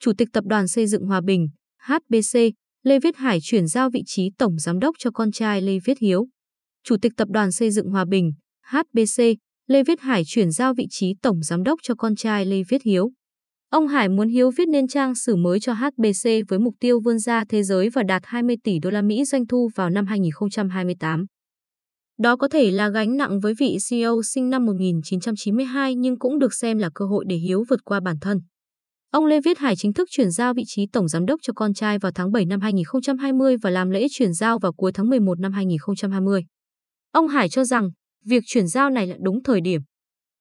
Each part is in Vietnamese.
Chủ tịch Tập đoàn Xây dựng Hòa Bình, HBC, Lê Viết Hải chuyển giao vị trí Tổng Giám đốc cho con trai Lê Viết Hiếu. Chủ tịch Tập đoàn Xây dựng Hòa Bình, HBC, Lê Viết Hải chuyển giao vị trí Tổng Giám đốc cho con trai Lê Viết Hiếu. Ông Hải muốn Hiếu viết nên trang sử mới cho HBC với mục tiêu vươn ra thế giới và đạt 20 tỷ đô la Mỹ doanh thu vào năm 2028. Đó có thể là gánh nặng với vị CEO sinh năm 1992 nhưng cũng được xem là cơ hội để Hiếu vượt qua bản thân. Ông Lê Viết Hải chính thức chuyển giao vị trí tổng giám đốc cho con trai vào tháng 7 năm 2020 và làm lễ chuyển giao vào cuối tháng 11 năm 2020. Ông Hải cho rằng việc chuyển giao này là đúng thời điểm.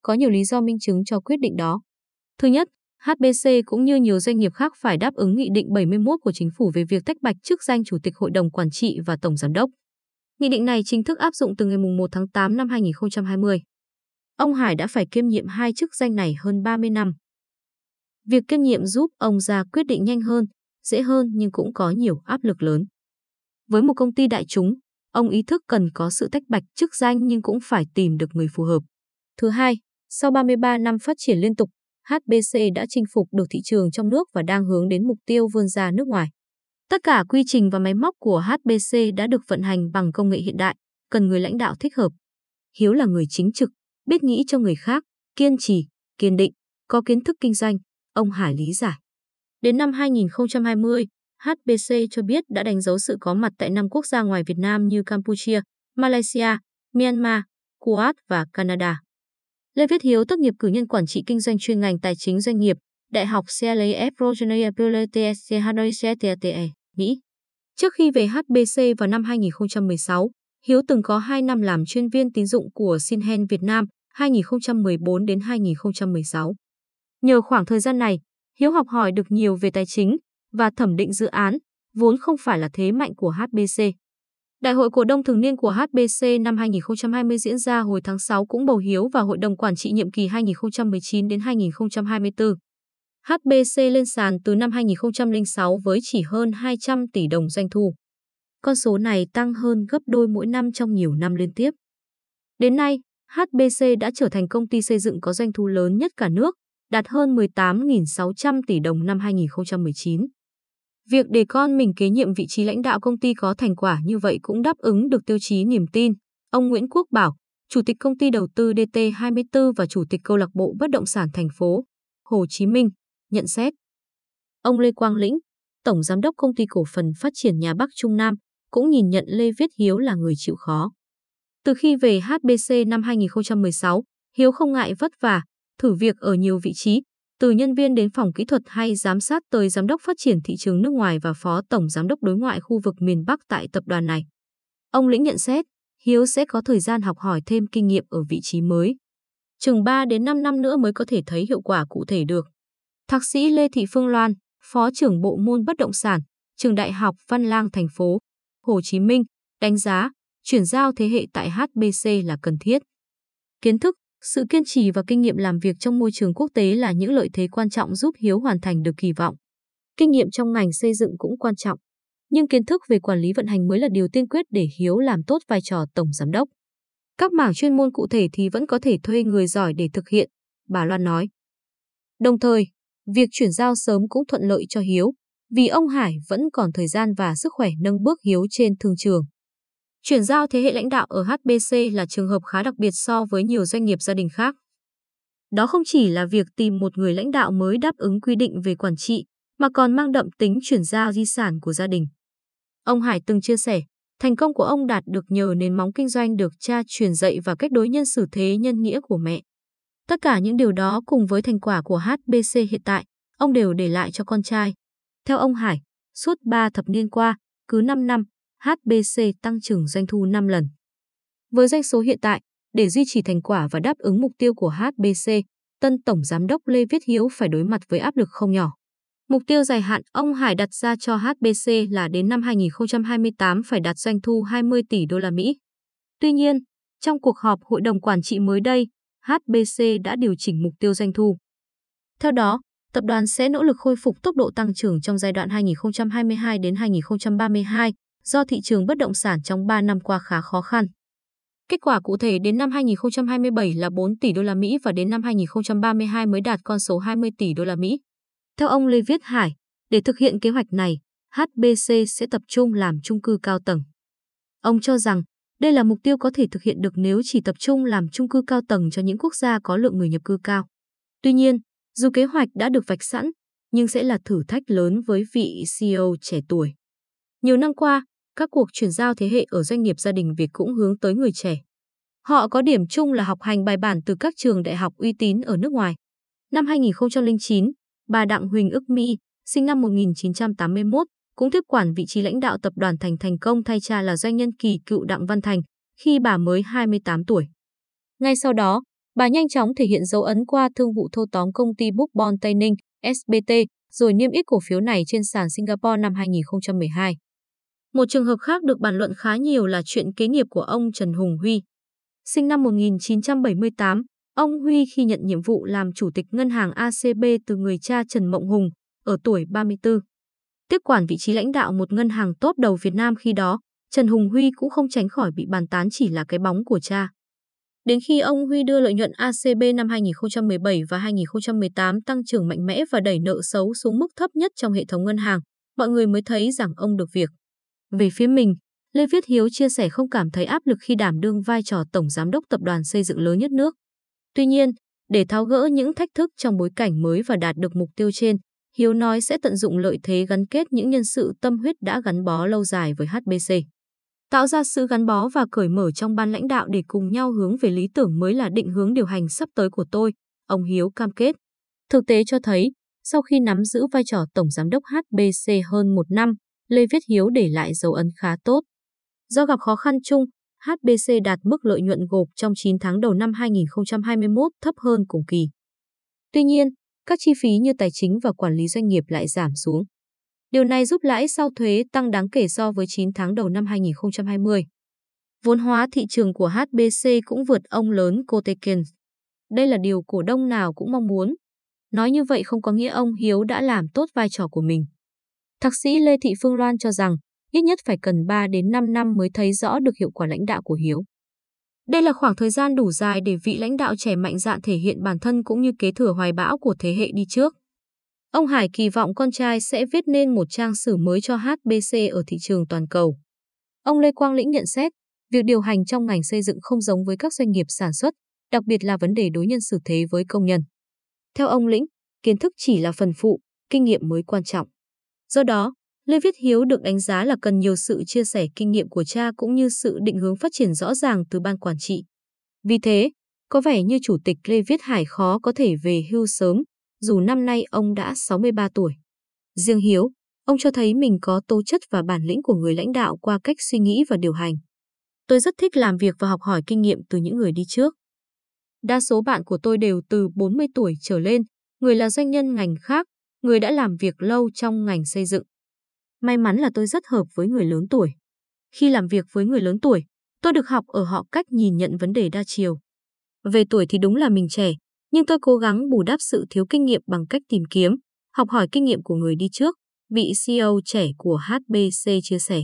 Có nhiều lý do minh chứng cho quyết định đó. Thứ nhất, HBC cũng như nhiều doanh nghiệp khác phải đáp ứng Nghị định 71 của Chính phủ về việc tách bạch chức danh Chủ tịch Hội đồng Quản trị và Tổng Giám đốc. Nghị định này chính thức áp dụng từ ngày 1 tháng 8 năm 2020. Ông Hải đã phải kiêm nhiệm hai chức danh này hơn 30 năm. Việc kiêm nhiệm giúp ông ra quyết định nhanh hơn, dễ hơn nhưng cũng có nhiều áp lực lớn. Với một công ty đại chúng, ông ý thức cần có sự tách bạch chức danh nhưng cũng phải tìm được người phù hợp. Thứ hai, sau 33 năm phát triển liên tục, HBC đã chinh phục được thị trường trong nước và đang hướng đến mục tiêu vươn ra nước ngoài. Tất cả quy trình và máy móc của HBC đã được vận hành bằng công nghệ hiện đại, cần người lãnh đạo thích hợp. Hiếu là người chính trực, biết nghĩ cho người khác, kiên trì, kiên định, có kiến thức kinh doanh, ông Hải lý giải. Đến năm 2020, HBC cho biết đã đánh dấu sự có mặt tại năm quốc gia ngoài Việt Nam như Campuchia, Malaysia, Myanmar, Kuwait và Canada. Lê Viết Hiếu tốt nghiệp cử nhân quản trị kinh doanh chuyên ngành tài chính doanh nghiệp, Đại học CLF Rogeria PLTSC Hanoi CTTE, Mỹ. Trước khi về HBC vào năm 2016, Hiếu từng có 2 năm làm chuyên viên tín dụng của Sinhen Việt Nam 2014 đến 2016. Nhờ khoảng thời gian này, Hiếu học hỏi được nhiều về tài chính và thẩm định dự án, vốn không phải là thế mạnh của HBC. Đại hội cổ đông thường niên của HBC năm 2020 diễn ra hồi tháng 6 cũng bầu Hiếu vào Hội đồng Quản trị nhiệm kỳ 2019 đến 2024. HBC lên sàn từ năm 2006 với chỉ hơn 200 tỷ đồng doanh thu. Con số này tăng hơn gấp đôi mỗi năm trong nhiều năm liên tiếp. Đến nay, HBC đã trở thành công ty xây dựng có doanh thu lớn nhất cả nước, đạt hơn 18.600 tỷ đồng năm 2019. Việc để con mình kế nhiệm vị trí lãnh đạo công ty có thành quả như vậy cũng đáp ứng được tiêu chí niềm tin. Ông Nguyễn Quốc Bảo, Chủ tịch công ty đầu tư DT24 và Chủ tịch câu lạc bộ bất động sản thành phố Hồ Chí Minh, nhận xét. Ông Lê Quang Lĩnh, Tổng Giám đốc Công ty Cổ phần Phát triển Nhà Bắc Trung Nam, cũng nhìn nhận Lê Viết Hiếu là người chịu khó. Từ khi về HBC năm 2016, Hiếu không ngại vất vả, thử việc ở nhiều vị trí, từ nhân viên đến phòng kỹ thuật hay giám sát tới giám đốc phát triển thị trường nước ngoài và phó tổng giám đốc đối ngoại khu vực miền Bắc tại tập đoàn này. Ông Lĩnh nhận xét, Hiếu sẽ có thời gian học hỏi thêm kinh nghiệm ở vị trí mới. Chừng 3 đến 5 năm nữa mới có thể thấy hiệu quả cụ thể được. Thạc sĩ Lê Thị Phương Loan, Phó trưởng Bộ môn Bất động sản, Trường Đại học Văn Lang thành phố Hồ Chí Minh, đánh giá chuyển giao thế hệ tại HBC là cần thiết. Kiến thức, sự kiên trì và kinh nghiệm làm việc trong môi trường quốc tế là những lợi thế quan trọng giúp Hiếu hoàn thành được kỳ vọng. Kinh nghiệm trong ngành xây dựng cũng quan trọng, nhưng kiến thức về quản lý vận hành mới là điều tiên quyết để Hiếu làm tốt vai trò tổng giám đốc. Các mảng chuyên môn cụ thể thì vẫn có thể thuê người giỏi để thực hiện, bà Loan nói. Đồng thời, việc chuyển giao sớm cũng thuận lợi cho Hiếu, vì ông Hải vẫn còn thời gian và sức khỏe nâng bước Hiếu trên thương trường. Chuyển giao thế hệ lãnh đạo ở HBC là trường hợp khá đặc biệt so với nhiều doanh nghiệp gia đình khác. Đó không chỉ là việc tìm một người lãnh đạo mới đáp ứng quy định về quản trị, mà còn mang đậm tính chuyển giao di sản của gia đình. Ông Hải từng chia sẻ, thành công của ông đạt được nhờ nền móng kinh doanh được cha truyền dạy và cách đối nhân xử thế nhân nghĩa của mẹ. Tất cả những điều đó cùng với thành quả của HBC hiện tại, ông đều để lại cho con trai. Theo ông Hải, suốt 3 thập niên qua, cứ 5 năm, HBC tăng trưởng doanh thu 5 lần. Với doanh số hiện tại, để duy trì thành quả và đáp ứng mục tiêu của HBC, tân tổng giám đốc Lê Viết Hiếu phải đối mặt với áp lực không nhỏ. Mục tiêu dài hạn ông Hải đặt ra cho HBC là đến năm 2028 phải đạt doanh thu 20 tỷ đô la Mỹ. Tuy nhiên, trong cuộc họp hội đồng quản trị mới đây, HBC đã điều chỉnh mục tiêu doanh thu. Theo đó, tập đoàn sẽ nỗ lực khôi phục tốc độ tăng trưởng trong giai đoạn 2022 đến 2032 do thị trường bất động sản trong 3 năm qua khá khó khăn. Kết quả cụ thể đến năm 2027 là 4 tỷ đô la Mỹ và đến năm 2032 mới đạt con số 20 tỷ đô la Mỹ. Theo ông Lê Viết Hải, để thực hiện kế hoạch này, HBC sẽ tập trung làm chung cư cao tầng. Ông cho rằng đây là mục tiêu có thể thực hiện được nếu chỉ tập trung làm chung cư cao tầng cho những quốc gia có lượng người nhập cư cao. Tuy nhiên, dù kế hoạch đã được vạch sẵn, nhưng sẽ là thử thách lớn với vị CEO trẻ tuổi. Nhiều năm qua, các cuộc chuyển giao thế hệ ở doanh nghiệp gia đình Việt cũng hướng tới người trẻ. Họ có điểm chung là học hành bài bản từ các trường đại học uy tín ở nước ngoài. Năm 2009, bà Đặng Huỳnh ức Mỹ, sinh năm 1981, cũng tiếp quản vị trí lãnh đạo tập đoàn Thành thành công thay cha là doanh nhân kỳ cựu Đặng Văn Thành khi bà mới 28 tuổi. Ngay sau đó, bà nhanh chóng thể hiện dấu ấn qua thương vụ thâu tóm công ty Bookbond Tây Ninh, SBT, rồi niêm yết cổ phiếu này trên sàn Singapore năm 2012. Một trường hợp khác được bàn luận khá nhiều là chuyện kế nghiệp của ông Trần Hùng Huy. Sinh năm 1978, ông Huy khi nhận nhiệm vụ làm chủ tịch ngân hàng ACB từ người cha Trần Mộng Hùng, ở tuổi 34. Tiếp quản vị trí lãnh đạo một ngân hàng tốt đầu Việt Nam khi đó, Trần Hùng Huy cũng không tránh khỏi bị bàn tán chỉ là cái bóng của cha. Đến khi ông Huy đưa lợi nhuận ACB năm 2017 và 2018 tăng trưởng mạnh mẽ và đẩy nợ xấu xuống mức thấp nhất trong hệ thống ngân hàng, mọi người mới thấy rằng ông được việc. Về phía mình, Lê Viết Hiếu chia sẻ không cảm thấy áp lực khi đảm đương vai trò tổng giám đốc tập đoàn xây dựng lớn nhất nước. Tuy nhiên, để tháo gỡ những thách thức trong bối cảnh mới và đạt được mục tiêu trên, Hiếu nói sẽ tận dụng lợi thế gắn kết những nhân sự tâm huyết đã gắn bó lâu dài với HBC. Tạo ra sự gắn bó và cởi mở trong ban lãnh đạo để cùng nhau hướng về lý tưởng mới là định hướng điều hành sắp tới của tôi, ông Hiếu cam kết. Thực tế cho thấy, sau khi nắm giữ vai trò tổng giám đốc HBC hơn một năm, Lê Viết Hiếu để lại dấu ấn khá tốt. Do gặp khó khăn chung, HBC đạt mức lợi nhuận gộp trong 9 tháng đầu năm 2021 thấp hơn cùng kỳ. Tuy nhiên, các chi phí như tài chính và quản lý doanh nghiệp lại giảm xuống. Điều này giúp lãi sau thuế tăng đáng kể so với 9 tháng đầu năm 2020. Vốn hóa thị trường của HBC cũng vượt ông lớn Coteken. Đây là điều cổ đông nào cũng mong muốn. Nói như vậy không có nghĩa ông Hiếu đã làm tốt vai trò của mình. Thạc sĩ Lê Thị Phương Loan cho rằng, ít nhất phải cần 3 đến 5 năm mới thấy rõ được hiệu quả lãnh đạo của Hiếu. Đây là khoảng thời gian đủ dài để vị lãnh đạo trẻ mạnh dạn thể hiện bản thân cũng như kế thừa hoài bão của thế hệ đi trước. Ông Hải kỳ vọng con trai sẽ viết nên một trang sử mới cho HBC ở thị trường toàn cầu. Ông Lê Quang Lĩnh nhận xét, việc điều hành trong ngành xây dựng không giống với các doanh nghiệp sản xuất, đặc biệt là vấn đề đối nhân xử thế với công nhân. Theo ông Lĩnh, kiến thức chỉ là phần phụ, kinh nghiệm mới quan trọng. Do đó, Lê Viết Hiếu được đánh giá là cần nhiều sự chia sẻ kinh nghiệm của cha cũng như sự định hướng phát triển rõ ràng từ ban quản trị. Vì thế, có vẻ như Chủ tịch Lê Viết Hải khó có thể về hưu sớm, dù năm nay ông đã 63 tuổi. Riêng Hiếu, ông cho thấy mình có tố chất và bản lĩnh của người lãnh đạo qua cách suy nghĩ và điều hành. Tôi rất thích làm việc và học hỏi kinh nghiệm từ những người đi trước. Đa số bạn của tôi đều từ 40 tuổi trở lên, người là doanh nhân ngành khác, người đã làm việc lâu trong ngành xây dựng. May mắn là tôi rất hợp với người lớn tuổi. Khi làm việc với người lớn tuổi, tôi được học ở họ cách nhìn nhận vấn đề đa chiều. Về tuổi thì đúng là mình trẻ, nhưng tôi cố gắng bù đắp sự thiếu kinh nghiệm bằng cách tìm kiếm, học hỏi kinh nghiệm của người đi trước, vị CEO trẻ của HBC chia sẻ.